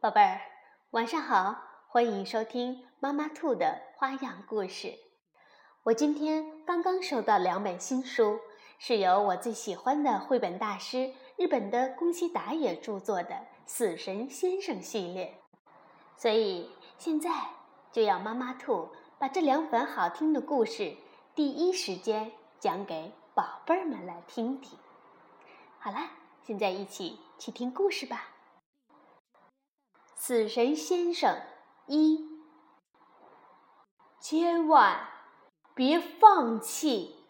宝贝儿，晚上好，欢迎收听妈妈兔的花样故事。我今天刚刚收到两本新书，是由我最喜欢的绘本大师日本的宫西达也著作的《死神先生》系列，所以现在就要妈妈兔把这两本好听的故事第一时间讲给宝贝儿们来听听。好啦，现在一起去听故事吧。死神先生一，千万别放弃。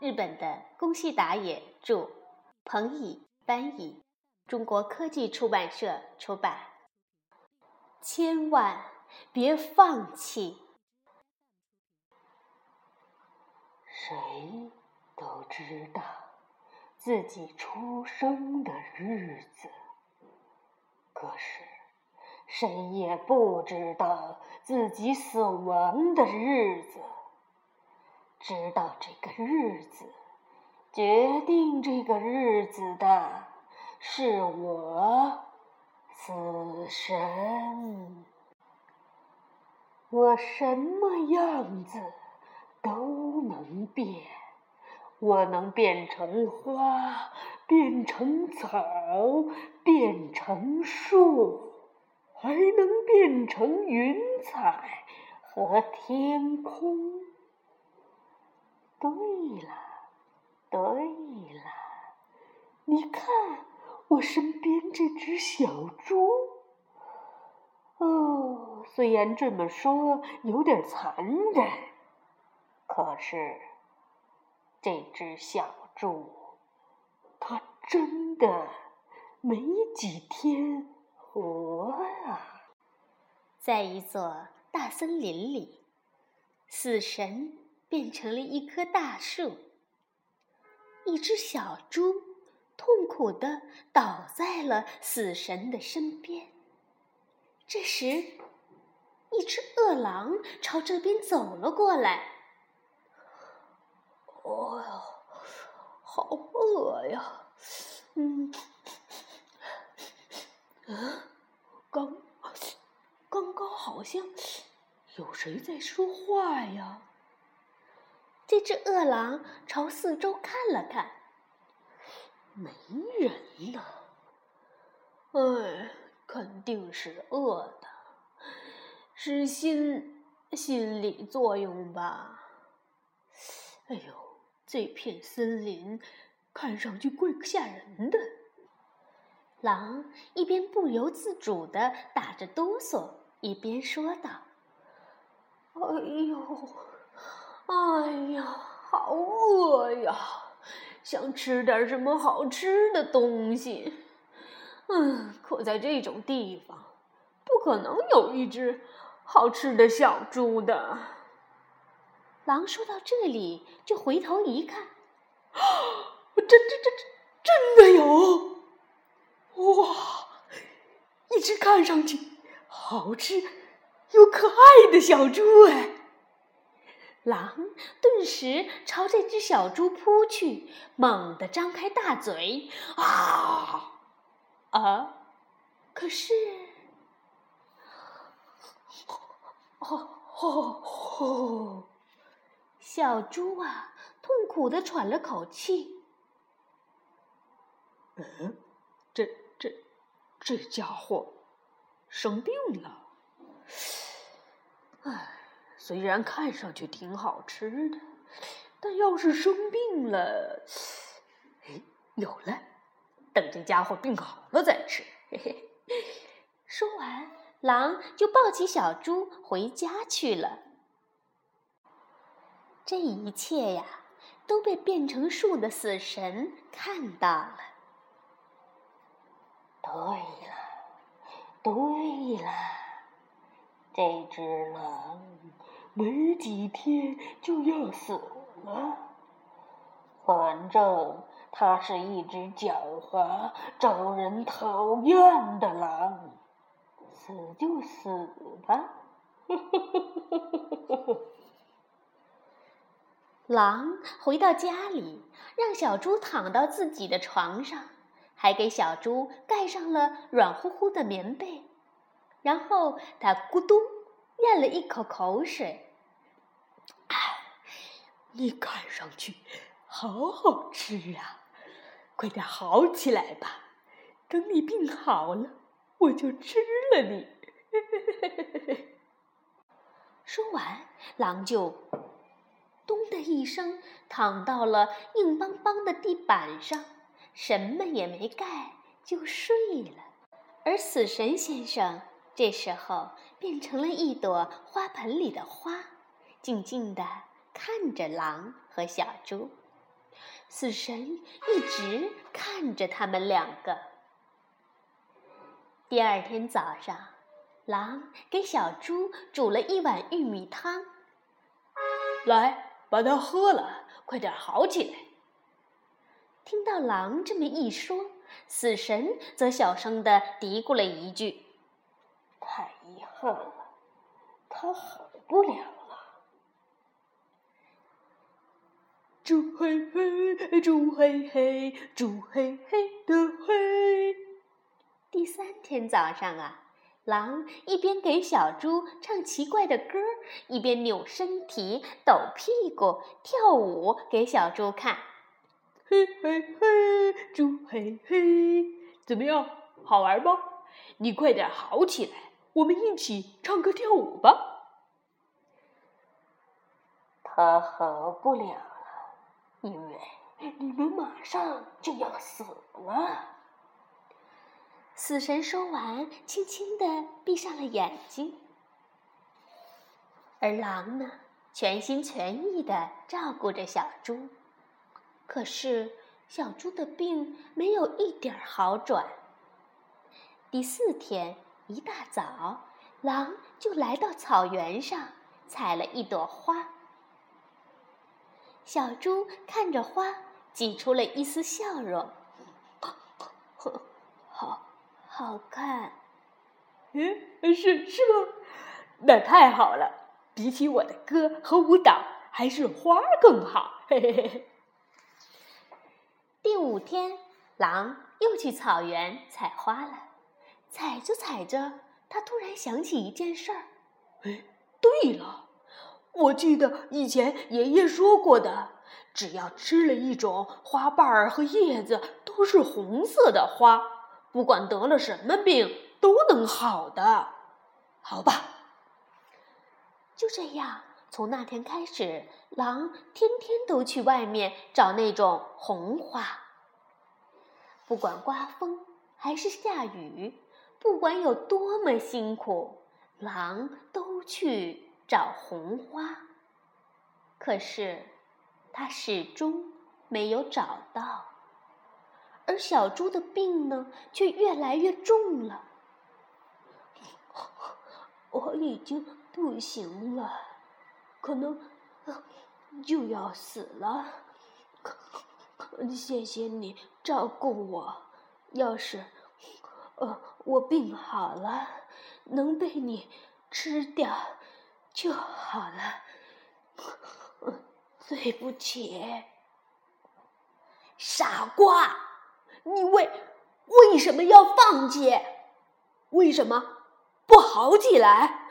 日本的宫西达也著，彭乙翻译，中国科技出版社出版。千万别放弃。谁都知道自己出生的日子。可是，谁也不知道自己死亡的日子。知道这个日子，决定这个日子的是我，死神。我什么样子都能变，我能变成花。变成草，变成树，还能变成云彩和天空。对了，对了，你看我身边这只小猪。哦，虽然这么说有点残忍，可是这只小猪。它真的没几天活啊！在一座大森林里，死神变成了一棵大树，一只小猪痛苦的倒在了死神的身边。这时，一只饿狼朝这边走了过来。哦哟。好饿呀！嗯，刚刚刚好像有谁在说话呀？这只饿狼朝四周看了看，没人呢。哎，肯定是饿的，是心心理作用吧？哎呦！这片森林看上去怪吓人的。狼一边不由自主的打着哆嗦，一边说道：“哎呦，哎呀，好饿呀！想吃点什么好吃的东西。嗯，可在这种地方，不可能有一只好吃的小猪的。”狼说到这里，就回头一看，这、这、这、这真的有！哇，一只看上去好吃又可爱的小猪哎！狼顿时朝这只小猪扑去，猛地张开大嘴，啊啊！可是，哦哦哦！小猪啊，痛苦的喘了口气。嗯，这家伙生病了。唉，虽然看上去挺好吃的，但要是生病了，哎，有了，等这家伙病好了再吃。嘿嘿。说完，狼就抱起小猪回家去了。这一切呀，都被变成树的死神看到了。对了，对了，这只狼没几天就要死了。反正它是一只狡猾、招人讨厌的狼，死就死吧。狼回到家里，让小猪躺到自己的床上，还给小猪盖上了软乎乎的棉被。然后它咕咚咽了一口口水，“你看上去好好吃啊，快点好起来吧！等你病好了，我就吃了你。”说完，狼就“咚”的一声躺到了硬邦邦的地板上，什么也没盖就睡了。而死神先生。这时候变成了一朵花盆里的花，静静地看着狼和小猪。死神一直看着他们两个。第二天早上，狼给小猪煮了一碗玉米汤，来，把它喝了，快点好起来。听到狼这么一说，死神则小声的嘀咕了一句。太遗憾了，他好不了了。猪嘿嘿，猪嘿嘿，猪嘿嘿的嘿。第三天早上啊，狼一边给小猪唱奇怪的歌，一边扭身体、抖屁股、跳舞给小猪看。嘿嘿嘿，猪嘿嘿，怎么样，好玩吗？你快点好起来。我们一起唱歌跳舞吧。他好不了了，因为你们马上就要死了。死神说完，轻轻的闭上了眼睛。而狼呢，全心全意的照顾着小猪。可是小猪的病没有一点儿好转。第四天。一大早，狼就来到草原上，采了一朵花。小猪看着花，挤出了一丝笑容：“ 好，好看。”“嗯，是是吗？那太好了！比起我的歌和舞蹈，还是花更好。”嘿嘿嘿嘿。第五天，狼又去草原采花了。采着采着，他突然想起一件事儿。哎，对了，我记得以前爷爷说过的，只要吃了一种花瓣儿和叶子都是红色的花，不管得了什么病都能好的。好吧，就这样，从那天开始，狼天天都去外面找那种红花，不管刮风还是下雨。不管有多么辛苦，狼都去找红花。可是，他始终没有找到。而小猪的病呢，却越来越重了。我已经不行了，可能就要死了。谢谢你照顾我，要是……呃，我病好了，能被你吃掉就好了。对不起，傻瓜，你为为什么要放弃？为什么不好起来？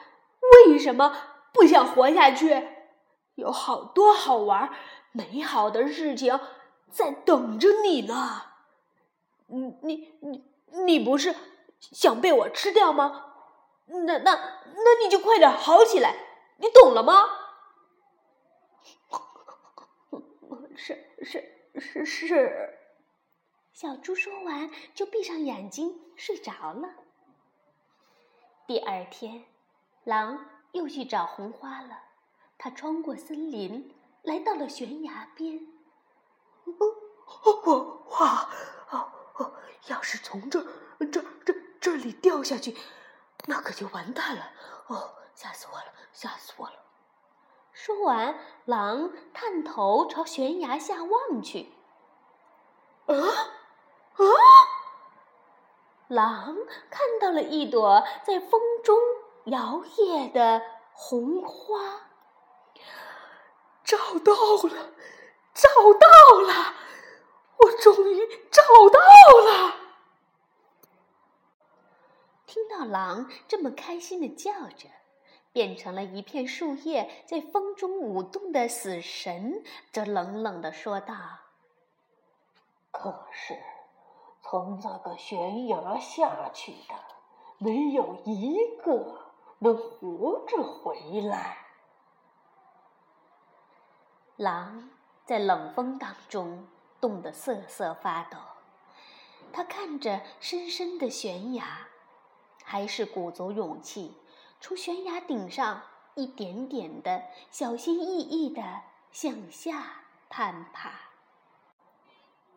为什么不想活下去？有好多好玩、美好的事情在等着你呢。你你你。你不是想被我吃掉吗？那那那你就快点好起来，你懂了吗？是是是是。小猪说完就闭上眼睛睡着了。第二天，狼又去找红花了。他穿过森林，来到了悬崖边。哦哦，哇哦哦！要是从这、这、这、这里掉下去，那可就完蛋了！哦，吓死我了，吓死我了！说完，狼探头朝悬崖下望去。啊啊！狼看到了一朵在风中摇曳的红花。找到了，找到了我终于找到了。听到狼这么开心的叫着变成了一片树叶在风中舞动的死神则冷冷的说道可是从这个悬崖下去的没有一个能活着回来。狼在冷风当中冻得瑟瑟发抖，他看着深深的悬崖，还是鼓足勇气从悬崖顶上一点点的小心翼翼的向下攀爬。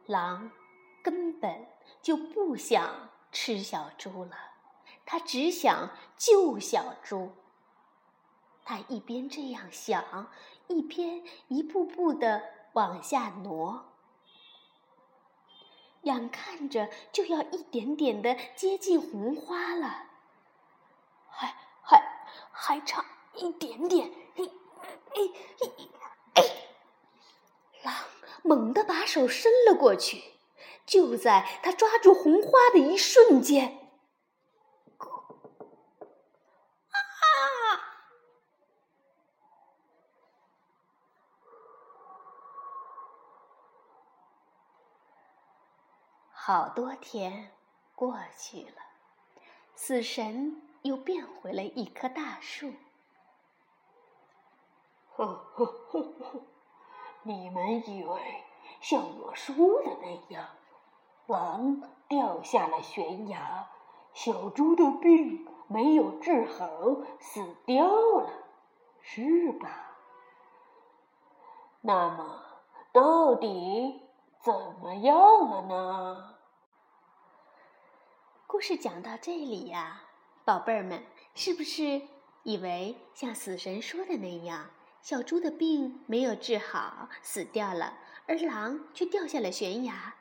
狼根本就不想吃小猪了，他只想救小猪。他一边这样想。一边一步步的往下挪，眼看着就要一点点的接近红花了，还还还差一点点！哎哎哎！狼猛地把手伸了过去，就在他抓住红花的一瞬间。好多天过去了，死神又变回了一棵大树。呵呵呵呵，你们以为像我说的那样，狼掉下了悬崖，小猪的病没有治好，死掉了，是吧？那么，到底？怎么样了呢？故事讲到这里呀，宝贝儿们，是不是以为像死神说的那样，小猪的病没有治好，死掉了，而狼却掉下了悬崖？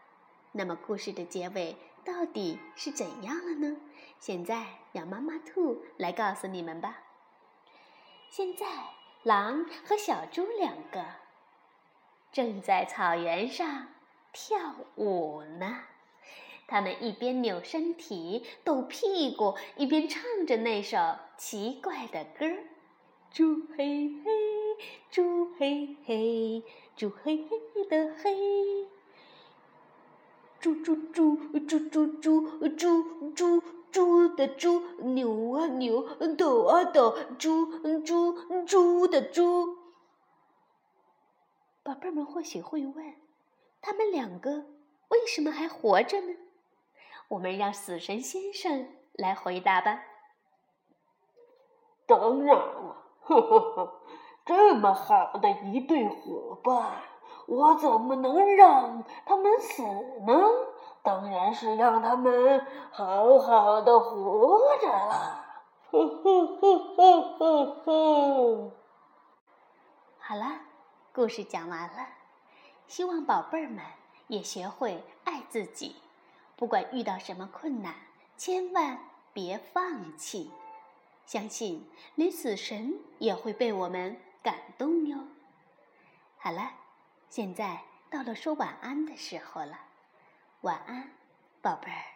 那么故事的结尾到底是怎样了呢？现在让妈妈兔来告诉你们吧。现在，狼和小猪两个正在草原上。跳舞呢，他们一边扭身体、抖屁股，一边唱着那首奇怪的歌儿：“猪嘿嘿，猪嘿嘿，猪嘿嘿的嘿，猪猪猪猪猪猪猪猪猪的猪，扭啊扭，抖啊抖，猪猪猪的猪。”宝贝们或许会问。他们两个为什么还活着呢？我们让死神先生来回答吧。当然了，呵呵呵，这么好的一对伙伴，我怎么能让他们死呢？当然是让他们好好的活着了。呵呵呵呵呵呵。好了，故事讲完了。希望宝贝儿们也学会爱自己，不管遇到什么困难，千万别放弃。相信连死神也会被我们感动哟。好了，现在到了说晚安的时候了，晚安，宝贝儿。